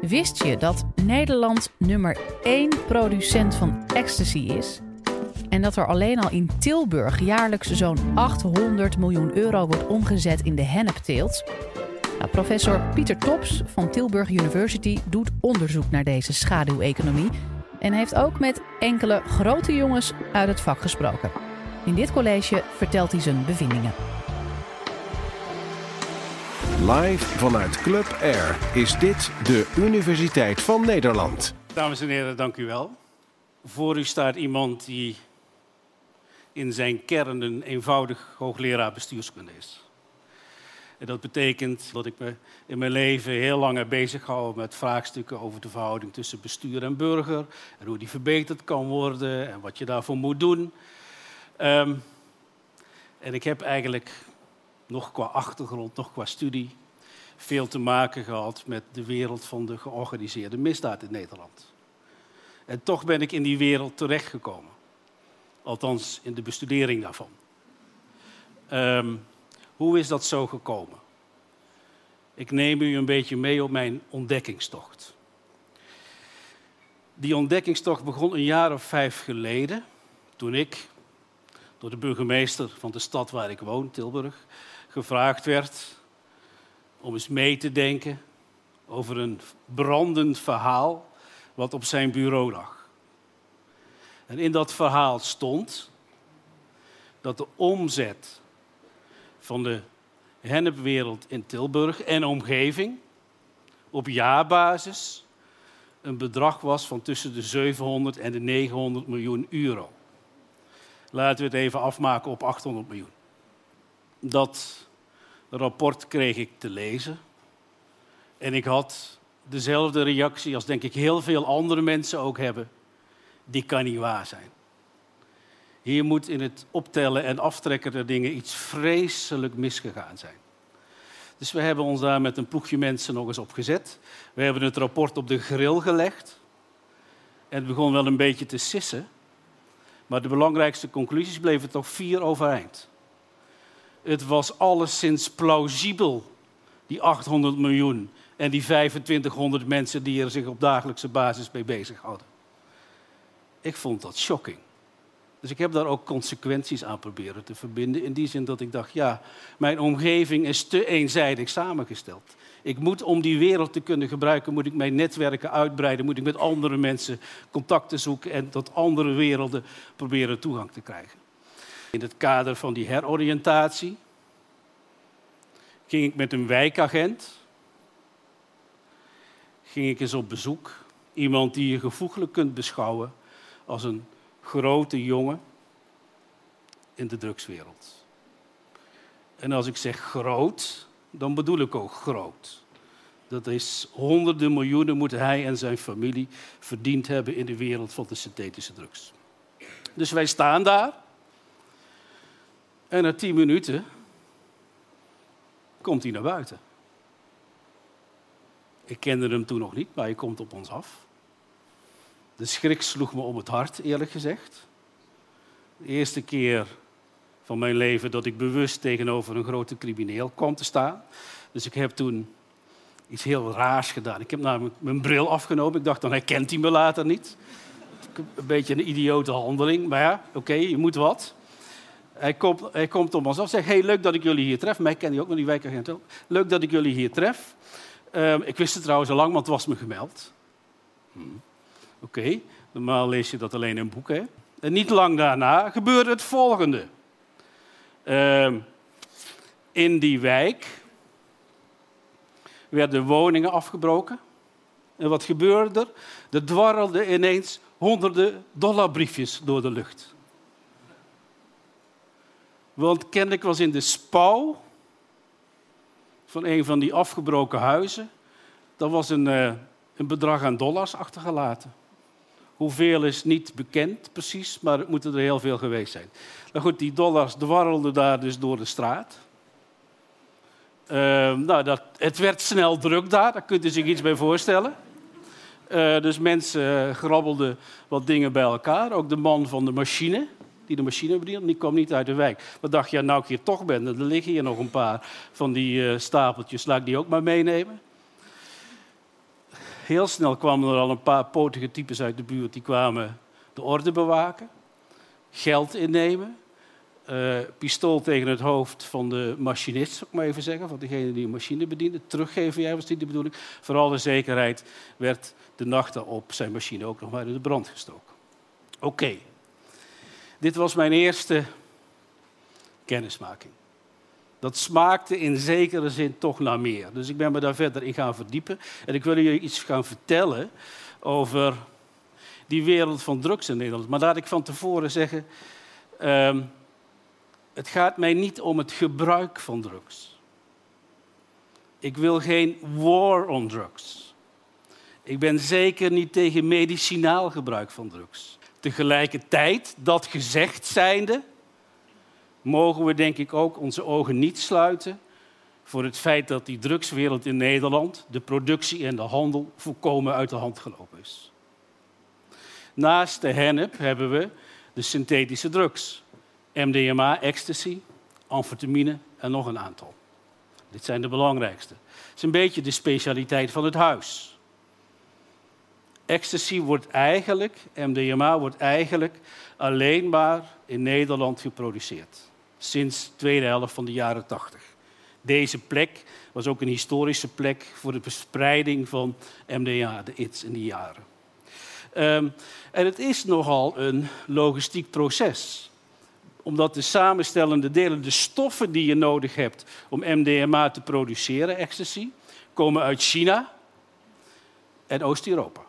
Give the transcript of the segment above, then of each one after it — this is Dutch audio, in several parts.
Wist je dat Nederland nummer 1 producent van ecstasy is? En dat er alleen al in Tilburg jaarlijks zo'n 800 miljoen euro wordt omgezet in de hennepteelt? Nou, professor Pieter Tops van Tilburg University doet onderzoek naar deze schaduweconomie en heeft ook met enkele grote jongens uit het vak gesproken. In dit college vertelt hij zijn bevindingen. Live vanuit Club Air is dit de Universiteit van Nederland. Dames en heren, dank u wel. Voor u staat iemand die in zijn kern een eenvoudig hoogleraar bestuurskunde is. En dat betekent dat ik me in mijn leven heel lang heb bezig gehouden met vraagstukken over de verhouding tussen bestuur en burger. En hoe die verbeterd kan worden en wat je daarvoor moet doen. Ehm, en ik heb eigenlijk nog qua achtergrond, nog qua studie, veel te maken gehad met de wereld van de georganiseerde misdaad in Nederland. En toch ben ik in die wereld terechtgekomen. Althans, in de bestudering daarvan. Ehm, hoe is dat zo gekomen? Ik neem u een beetje mee op mijn ontdekkingstocht. Die ontdekkingstocht begon een jaar of vijf geleden, toen ik door de burgemeester van de stad waar ik woon, Tilburg, gevraagd werd om eens mee te denken over een brandend verhaal wat op zijn bureau lag. En in dat verhaal stond dat de omzet van de hennepwereld in Tilburg en omgeving op jaarbasis een bedrag was van tussen de 700 en de 900 miljoen euro. Laten we het even afmaken op 800 miljoen. Dat rapport kreeg ik te lezen. En ik had dezelfde reactie als denk ik heel veel andere mensen ook hebben. Die kan niet waar zijn. Hier moet in het optellen en aftrekken der dingen iets vreselijk misgegaan zijn. Dus we hebben ons daar met een ploegje mensen nog eens op gezet. We hebben het rapport op de grill gelegd. En het begon wel een beetje te sissen. Maar de belangrijkste conclusies bleven toch vier overeind. Het was alleszins plausibel, die 800 miljoen en die 2500 mensen die er zich op dagelijkse basis mee bezighouden. Ik vond dat shocking. Dus ik heb daar ook consequenties aan proberen te verbinden. In die zin dat ik dacht, ja, mijn omgeving is te eenzijdig samengesteld. Ik moet om die wereld te kunnen gebruiken, moet ik mijn netwerken uitbreiden, moet ik met andere mensen contacten zoeken en tot andere werelden proberen toegang te krijgen. In het kader van die heroriëntatie ging ik met een wijkagent ging ik eens op bezoek. Iemand die je gevoeglijk kunt beschouwen als een grote jongen in de drugswereld. En als ik zeg groot, dan bedoel ik ook groot. Dat is honderden miljoenen moeten hij en zijn familie verdiend hebben in de wereld van de synthetische drugs. Dus wij staan daar. En na tien minuten komt hij naar buiten. Ik kende hem toen nog niet, maar hij komt op ons af. De schrik sloeg me om het hart, eerlijk gezegd. De eerste keer van mijn leven dat ik bewust tegenover een grote crimineel kwam te staan. Dus ik heb toen iets heel raars gedaan. Ik heb namelijk mijn bril afgenomen. Ik dacht, dan herkent hij me later niet. Een beetje een idiote handeling, maar ja, oké, je moet wat. Hij komt, hij komt op ons af en zegt, hey, leuk dat ik jullie hier tref. Mij ken hij ook, maar die wijkagent. Leuk dat ik jullie hier tref. Uh, ik wist het trouwens al lang, want het was me gemeld. Hm. Oké, normaal lees je dat alleen in boeken. En niet lang daarna gebeurde het volgende. Uh, in die wijk werden woningen afgebroken. En wat gebeurde er? Er dwarrelden ineens honderden dollarbriefjes door de lucht. Want kennelijk was in de spouw van een van die afgebroken huizen, daar was een, uh, een bedrag aan dollars achtergelaten. Hoeveel is niet bekend precies, maar het moeten er heel veel geweest zijn. Nou goed, die dollars dwarrelden daar dus door de straat. Uh, nou, dat, het werd snel druk daar, daar kunt u zich iets bij voorstellen. Uh, dus mensen grabbelden wat dingen bij elkaar. Ook de man van de machine, die de machine bedient, die kwam niet uit de wijk. Wat dacht je, nou ik hier toch ben, er liggen hier nog een paar van die uh, stapeltjes, laat ik die ook maar meenemen. heel snel kwamen er al een paar potige types uit de buurt die kwamen de orde bewaken, geld innemen, uh, pistool tegen het hoofd van de machinist, zou ik maar even zeggen, van degene die een machine bediende. Teruggeven, jij was niet de bedoeling. Vooral de zekerheid werd de nacht daarop zijn machine ook nog maar in de brand gestoken. Oké, dit was mijn eerste kennismaking. Dat smaakte in zekere zin toch naar meer. Dus ik ben me daar verder in gaan verdiepen. En ik wil jullie iets gaan vertellen over die wereld van drugs in Nederland. Maar laat ik van tevoren zeggen, ehm, het gaat mij niet om het gebruik van drugs. Ik wil geen war on drugs. Ik ben zeker niet tegen medicinaal gebruik van drugs. Tegelijkertijd, dat gezegd zijnde, mogen we denk ik ook onze ogen niet sluiten voor het feit dat die drugswereld in Nederland, de productie en de handel, volkomen uit de hand gelopen is. Naast de hennep hebben we de synthetische drugs. MDMA, ecstasy, amfetamine en nog een aantal. Dit zijn de belangrijkste. Het is een beetje de specialiteit van het huis. Ecstasy wordt eigenlijk, MDMA wordt eigenlijk alleen maar in Nederland geproduceerd. Sinds de tweede helft van de jaren 80. Deze plek was ook een historische plek voor de verspreiding van MDMA, de ITS in die jaren. Um, en het is nogal een logistiek proces omdat de samenstellende delen, de stoffen die je nodig hebt om MDMA te produceren, ecstasy, komen uit China en Oost-Europa.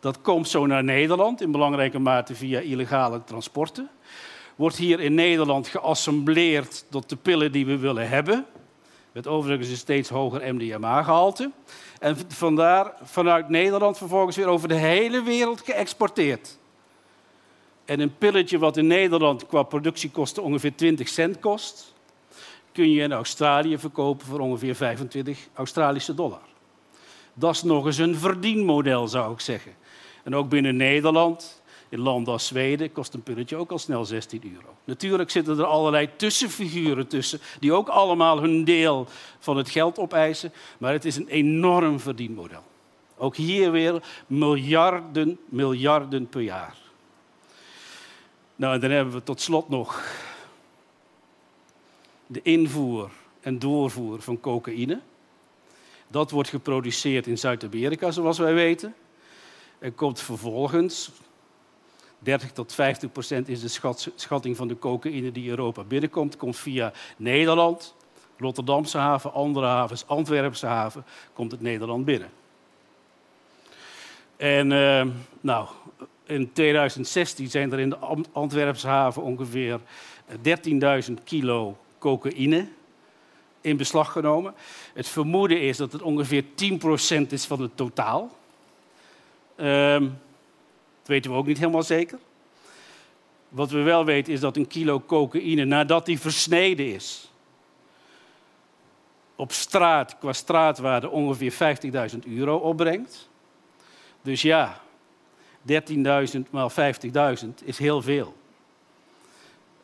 Dat komt zo naar Nederland, in belangrijke mate via illegale transporten. Wordt hier in Nederland geassembleerd tot de pillen die we willen hebben. Met overigens een steeds hoger MDMA-gehalte. En vandaar vanuit Nederland vervolgens weer over de hele wereld geëxporteerd. En een pilletje wat in Nederland qua productiekosten ongeveer 20 cent kost, kun je in Australië verkopen voor ongeveer 25 Australische dollar. Dat is nog eens een verdienmodel, zou ik zeggen. En ook binnen Nederland, in landen als Zweden, kost een pilletje ook al snel 16 euro. Natuurlijk zitten er allerlei tussenfiguren tussen, die ook allemaal hun deel van het geld opeisen, maar het is een enorm verdienmodel. Ook hier weer miljarden, miljarden per jaar. Nou, en dan hebben we tot slot nog de invoer en doorvoer van cocaïne. Dat wordt geproduceerd in Zuid-Amerika, zoals wij weten. En komt vervolgens, 30 tot 50 procent is de schatting van de cocaïne die Europa binnenkomt, komt via Nederland, Rotterdamse haven, andere havens, Antwerpse haven, komt het Nederland binnen. En uh, nou, in 2016 zijn er in de Antwerpse haven ongeveer 13.000 kilo cocaïne in beslag genomen. Het vermoeden is dat het ongeveer 10% is van het totaal. Dat weten we ook niet helemaal zeker. Wat we wel weten is dat een kilo cocaïne, nadat die versneden is, op straat, qua straatwaarde, ongeveer 50.000 euro opbrengt. Dus ja, 13.000 maal 50.000 is heel veel.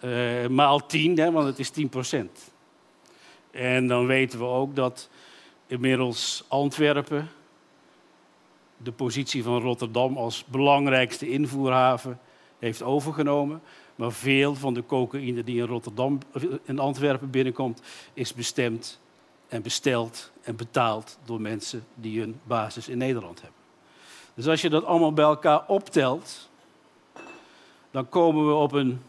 Uh, maal 10, hè, want het is 10 procent. En dan weten we ook dat inmiddels Antwerpen de positie van Rotterdam als belangrijkste invoerhaven heeft overgenomen. Maar veel van de cocaïne die in Rotterdam, in Antwerpen binnenkomt, is bestemd en besteld en betaald door mensen die hun basis in Nederland hebben. Dus als je dat allemaal bij elkaar optelt, dan komen we op een.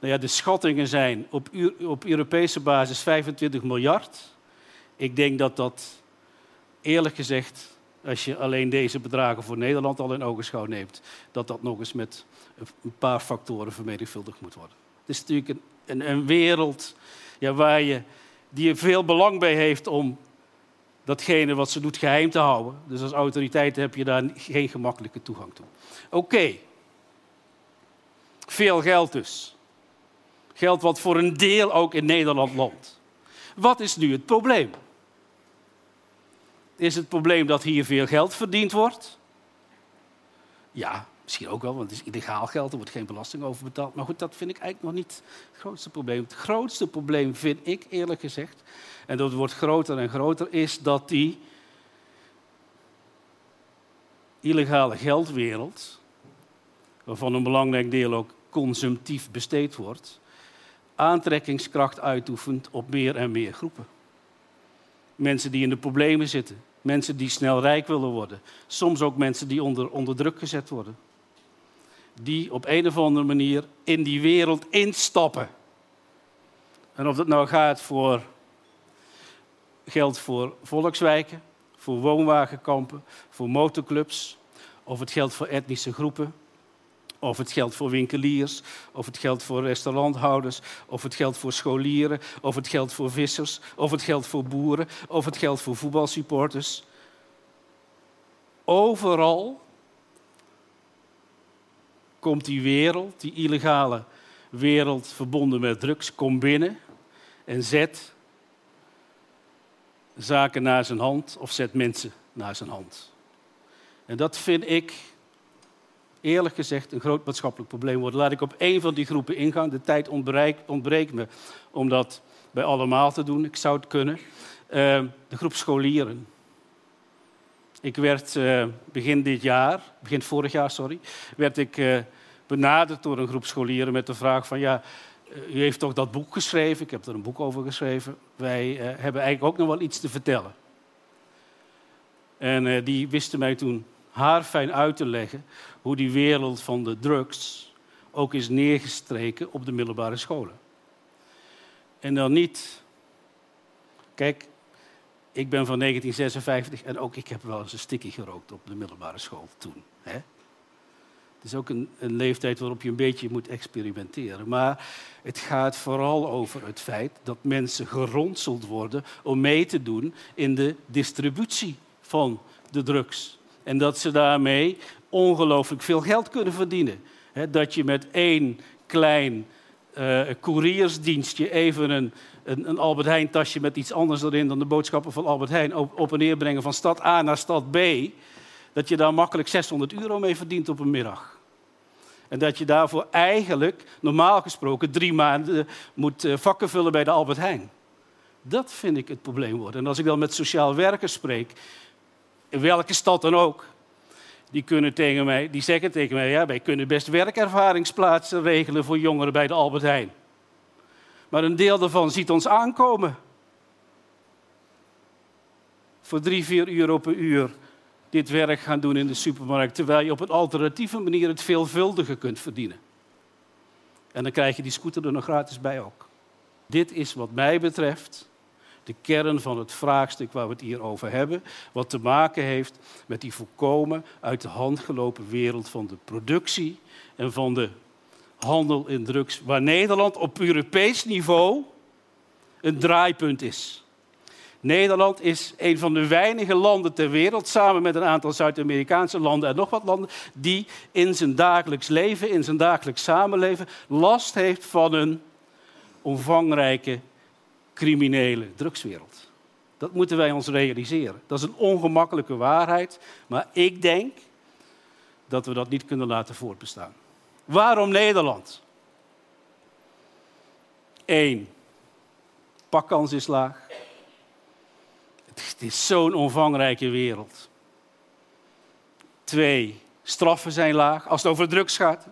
Nou ja, de schattingen zijn op, op Europese basis 25 miljard. Ik denk dat dat, eerlijk gezegd, als je alleen deze bedragen voor Nederland al in ogenschouw neemt, dat dat nog eens met een paar factoren vermenigvuldigd moet worden. Het is natuurlijk een, een, een wereld ja, waar je, die er veel belang bij heeft om datgene wat ze doet geheim te houden. Dus als autoriteit heb je daar geen gemakkelijke toegang toe. Oké. Veel geld dus. Geld wat voor een deel ook in Nederland landt. Wat is nu het probleem? Is het probleem dat hier veel geld verdiend wordt? Ja, misschien ook wel, want het is illegaal geld, er wordt geen belasting over betaald. Maar goed, dat vind ik eigenlijk nog niet het grootste probleem. Het grootste probleem vind ik, eerlijk gezegd, en dat wordt groter en groter, is dat die illegale geldwereld, waarvan een belangrijk deel ook consumptief besteed wordt, aantrekkingskracht uitoefent op meer en meer groepen. Mensen die in de problemen zitten, mensen die snel rijk willen worden, soms ook mensen die onder, onder druk gezet worden. Die op een of andere manier in die wereld instappen. En of dat nou gaat voor geld voor volkswijken, voor woonwagenkampen, voor motorclubs, of het geldt voor etnische groepen, of het geldt voor winkeliers, of het geldt voor restauranthouders, of het geldt voor scholieren, of het geldt voor vissers, of het geldt voor boeren, of het geldt voor voetbalsupporters. Overal komt die wereld, die illegale wereld verbonden met drugs, komt binnen en zet zaken naar zijn hand of zet mensen naar zijn hand. En dat vind ik, eerlijk gezegd, een groot maatschappelijk probleem worden. Laat ik op één van die groepen ingaan. De tijd ontbreekt, ontbreekt me om dat bij allemaal te doen. Ik zou het kunnen. Uh, de groep scholieren. Ik werd uh, begin dit jaar, begin vorig jaar, sorry, werd ik uh, benaderd door een groep scholieren met de vraag van ja, u heeft toch dat boek geschreven, ik heb er een boek over geschreven. Wij hebben eigenlijk ook nog wel iets te vertellen. En die wisten mij toen haarfijn uit te leggen hoe die wereld van de drugs ook is neergestreken op de middelbare scholen. En dan niet. Kijk, ik ben van 1956 en ook ik heb wel eens een sticky gerookt op de middelbare school toen. Hè? Het is ook een, een, leeftijd waarop je een beetje moet experimenteren. Maar het gaat vooral over het feit dat mensen geronseld worden om mee te doen in de distributie van de drugs. En dat ze daarmee ongelooflijk veel geld kunnen verdienen. dat je met één klein uh, couriersdienstje even een, een, een, Albert Heijn tasje met iets anders erin dan de boodschappen van Albert Heijn op, op en neer brengen van stad A naar stad B dat je daar makkelijk 600 euro mee verdient op een middag. En dat je daarvoor eigenlijk, normaal gesproken, drie maanden moet eh, vakken vullen bij de Albert Heijn. Dat vind ik het probleem worden. En als ik dan met sociaal werkers spreek, in welke stad dan ook, die, kunnen tegen mij, die zeggen tegen mij, ja, wij kunnen best werkervaringsplaatsen regelen voor jongeren bij de Albert Heijn. Maar een deel daarvan ziet ons aankomen. Voor drie, vier euro per uur dit werk gaan doen in de supermarkt, terwijl je op een alternatieve manier het veelvuldige kunt verdienen. En dan krijg je die scooter er nog gratis bij ook. Dit is wat mij betreft de kern van het vraagstuk waar we het hier over hebben, wat te maken heeft met die volkomen uit de hand gelopen wereld van de productie en van de handel in drugs, waar Nederland op Europees niveau een draaipunt is. Nederland is een van de weinige landen ter wereld, samen met een aantal Zuid-Amerikaanse landen en nog wat landen, die in zijn dagelijks leven, in zijn dagelijks samenleven, last heeft van een omvangrijke criminele drugswereld. Dat moeten wij ons realiseren. Dat is een ongemakkelijke waarheid, maar ik denk dat we dat niet kunnen laten voortbestaan. Waarom Nederland? Eén, pakkans is laag. Het is zo'n omvangrijke wereld. Twee, straffen zijn laag als het over drugs gaat.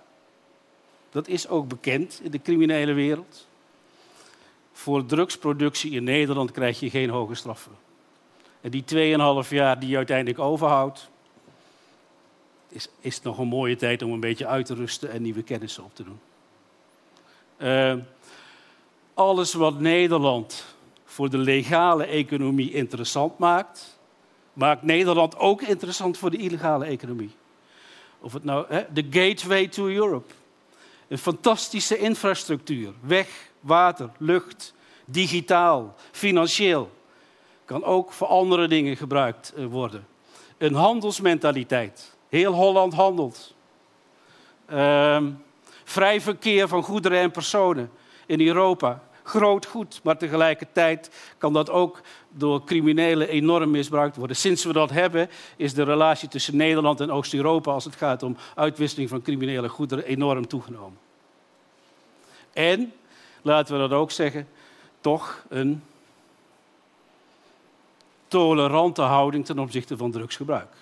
Dat is ook bekend in de criminele wereld. Voor drugsproductie in Nederland krijg je geen hoge straffen. En die 2,5 jaar die je uiteindelijk overhoudt, is, is nog een mooie tijd om een beetje uit te rusten en nieuwe kennissen op te doen. Uh, alles wat Nederland voor de legale economie interessant maakt, maakt Nederland ook interessant voor de illegale economie. Of het nou de gateway to Europe. Een fantastische infrastructuur. Weg, water, lucht, digitaal, financieel. Kan ook voor andere dingen gebruikt eh, worden. Een handelsmentaliteit. Heel Holland handelt. Ehm, vrij verkeer van goederen en personen in Europa groot goed. Maar tegelijkertijd kan dat ook door criminelen enorm misbruikt worden. Sinds we dat hebben, is de relatie tussen Nederland en Oost-Europa als het gaat om uitwisseling van criminele goederen enorm toegenomen. En, laten we dat ook zeggen, toch een tolerante houding ten opzichte van drugsgebruik.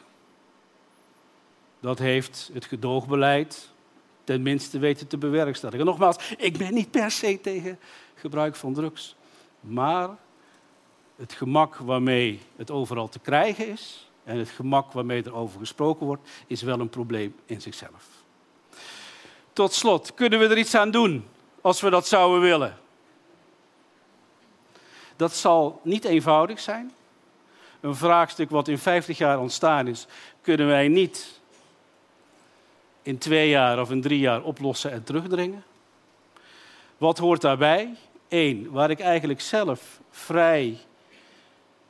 dat heeft het gedoogbeleid tenminste weten te bewerkstelligen. Nogmaals, ik ben niet per se tegen gebruik van drugs. Maar het gemak waarmee het overal te krijgen is en het gemak waarmee er over gesproken wordt, is wel een probleem in zichzelf. Tot slot, kunnen we er iets aan doen als we dat zouden willen? Dat zal niet eenvoudig zijn. Een vraagstuk wat in 50 jaar ontstaan is, kunnen wij niet in twee jaar of in drie jaar oplossen en terugdringen. Wat hoort daarbij? Eén, waar ik eigenlijk zelf vrij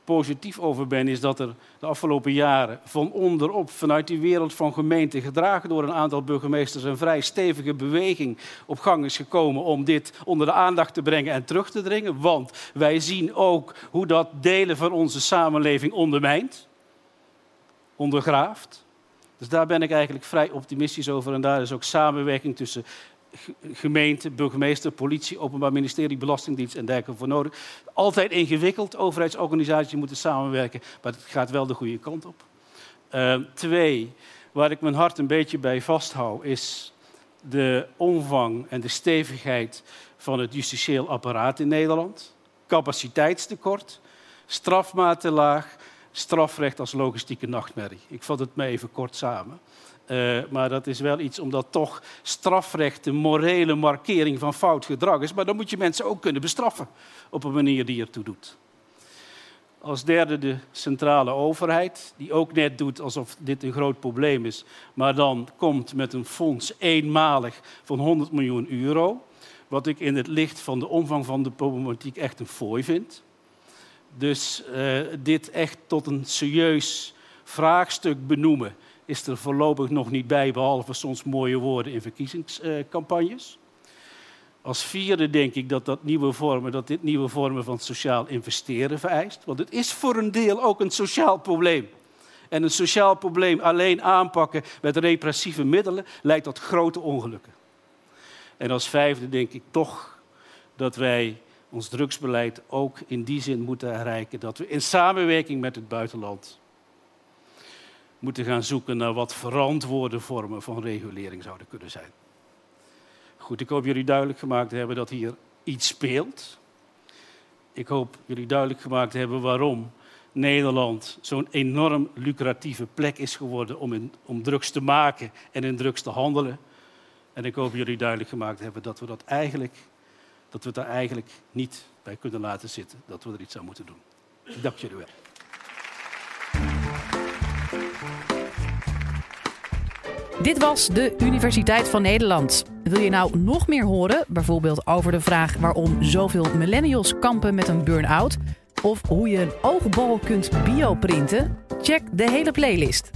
positief over ben, is dat er de afgelopen jaren van onderop, vanuit die wereld van gemeenten, gedragen door een aantal burgemeesters, een vrij stevige beweging op gang is gekomen om dit onder de aandacht te brengen en terug te dringen. Want wij zien ook hoe dat delen van onze samenleving ondermijnt, ondergraaft. Dus daar ben ik eigenlijk vrij optimistisch over. En daar is ook samenwerking tussen gemeente, burgemeester, politie, openbaar ministerie, belastingdienst en dergelijke voor nodig. Altijd ingewikkeld, overheidsorganisaties moeten samenwerken, maar het gaat wel de goede kant op. Uh, twee, waar ik mijn hart een beetje bij vasthoud, is de omvang en de stevigheid van het justitieel apparaat in Nederland. Capaciteitstekort, strafmaat laag, strafrecht als logistieke nachtmerrie. Ik vat het me even kort samen. Uh, maar dat is wel iets omdat toch strafrecht een morele markering van fout gedrag is. Maar dan moet je mensen ook kunnen bestraffen op een manier die ertoe doet. Als derde de centrale overheid, die ook net doet alsof dit een groot probleem is, maar dan komt met een fonds eenmalig van 100 miljoen euro. Wat ik in het licht van de omvang van de problematiek echt een fooi vind. Dus uh, dit echt tot een serieus vraagstuk benoemen is er voorlopig nog niet bij, behalve soms mooie woorden in verkiezingscampagnes. Als vierde denk ik dat, dat, nieuwe vormen, dat dit nieuwe vormen van sociaal investeren vereist. Want het is voor een deel ook een sociaal probleem. En een sociaal probleem alleen aanpakken met repressieve middelen leidt tot grote ongelukken. En als vijfde denk ik toch dat wij ons drugsbeleid ook in die zin moeten bereiken dat we in samenwerking met het buitenland moeten gaan zoeken naar wat verantwoorde vormen van regulering zouden kunnen zijn. Goed, ik hoop jullie duidelijk gemaakt hebben dat hier iets speelt. Ik hoop jullie duidelijk gemaakt hebben waarom Nederland zo'n enorm lucratieve plek is geworden om, drugs te maken en in drugs te handelen. En ik hoop jullie duidelijk gemaakt hebben dat we dat eigenlijk, dat we daar eigenlijk niet bij kunnen laten zitten. Dat we er iets aan moeten doen. Ik dank jullie wel. Dit was de Universiteit van Nederland. Wil je nou nog meer horen, bijvoorbeeld over de vraag waarom zoveel millennials kampen met een burn-out? Of hoe je een oogbal kunt bioprinten? Check de hele playlist.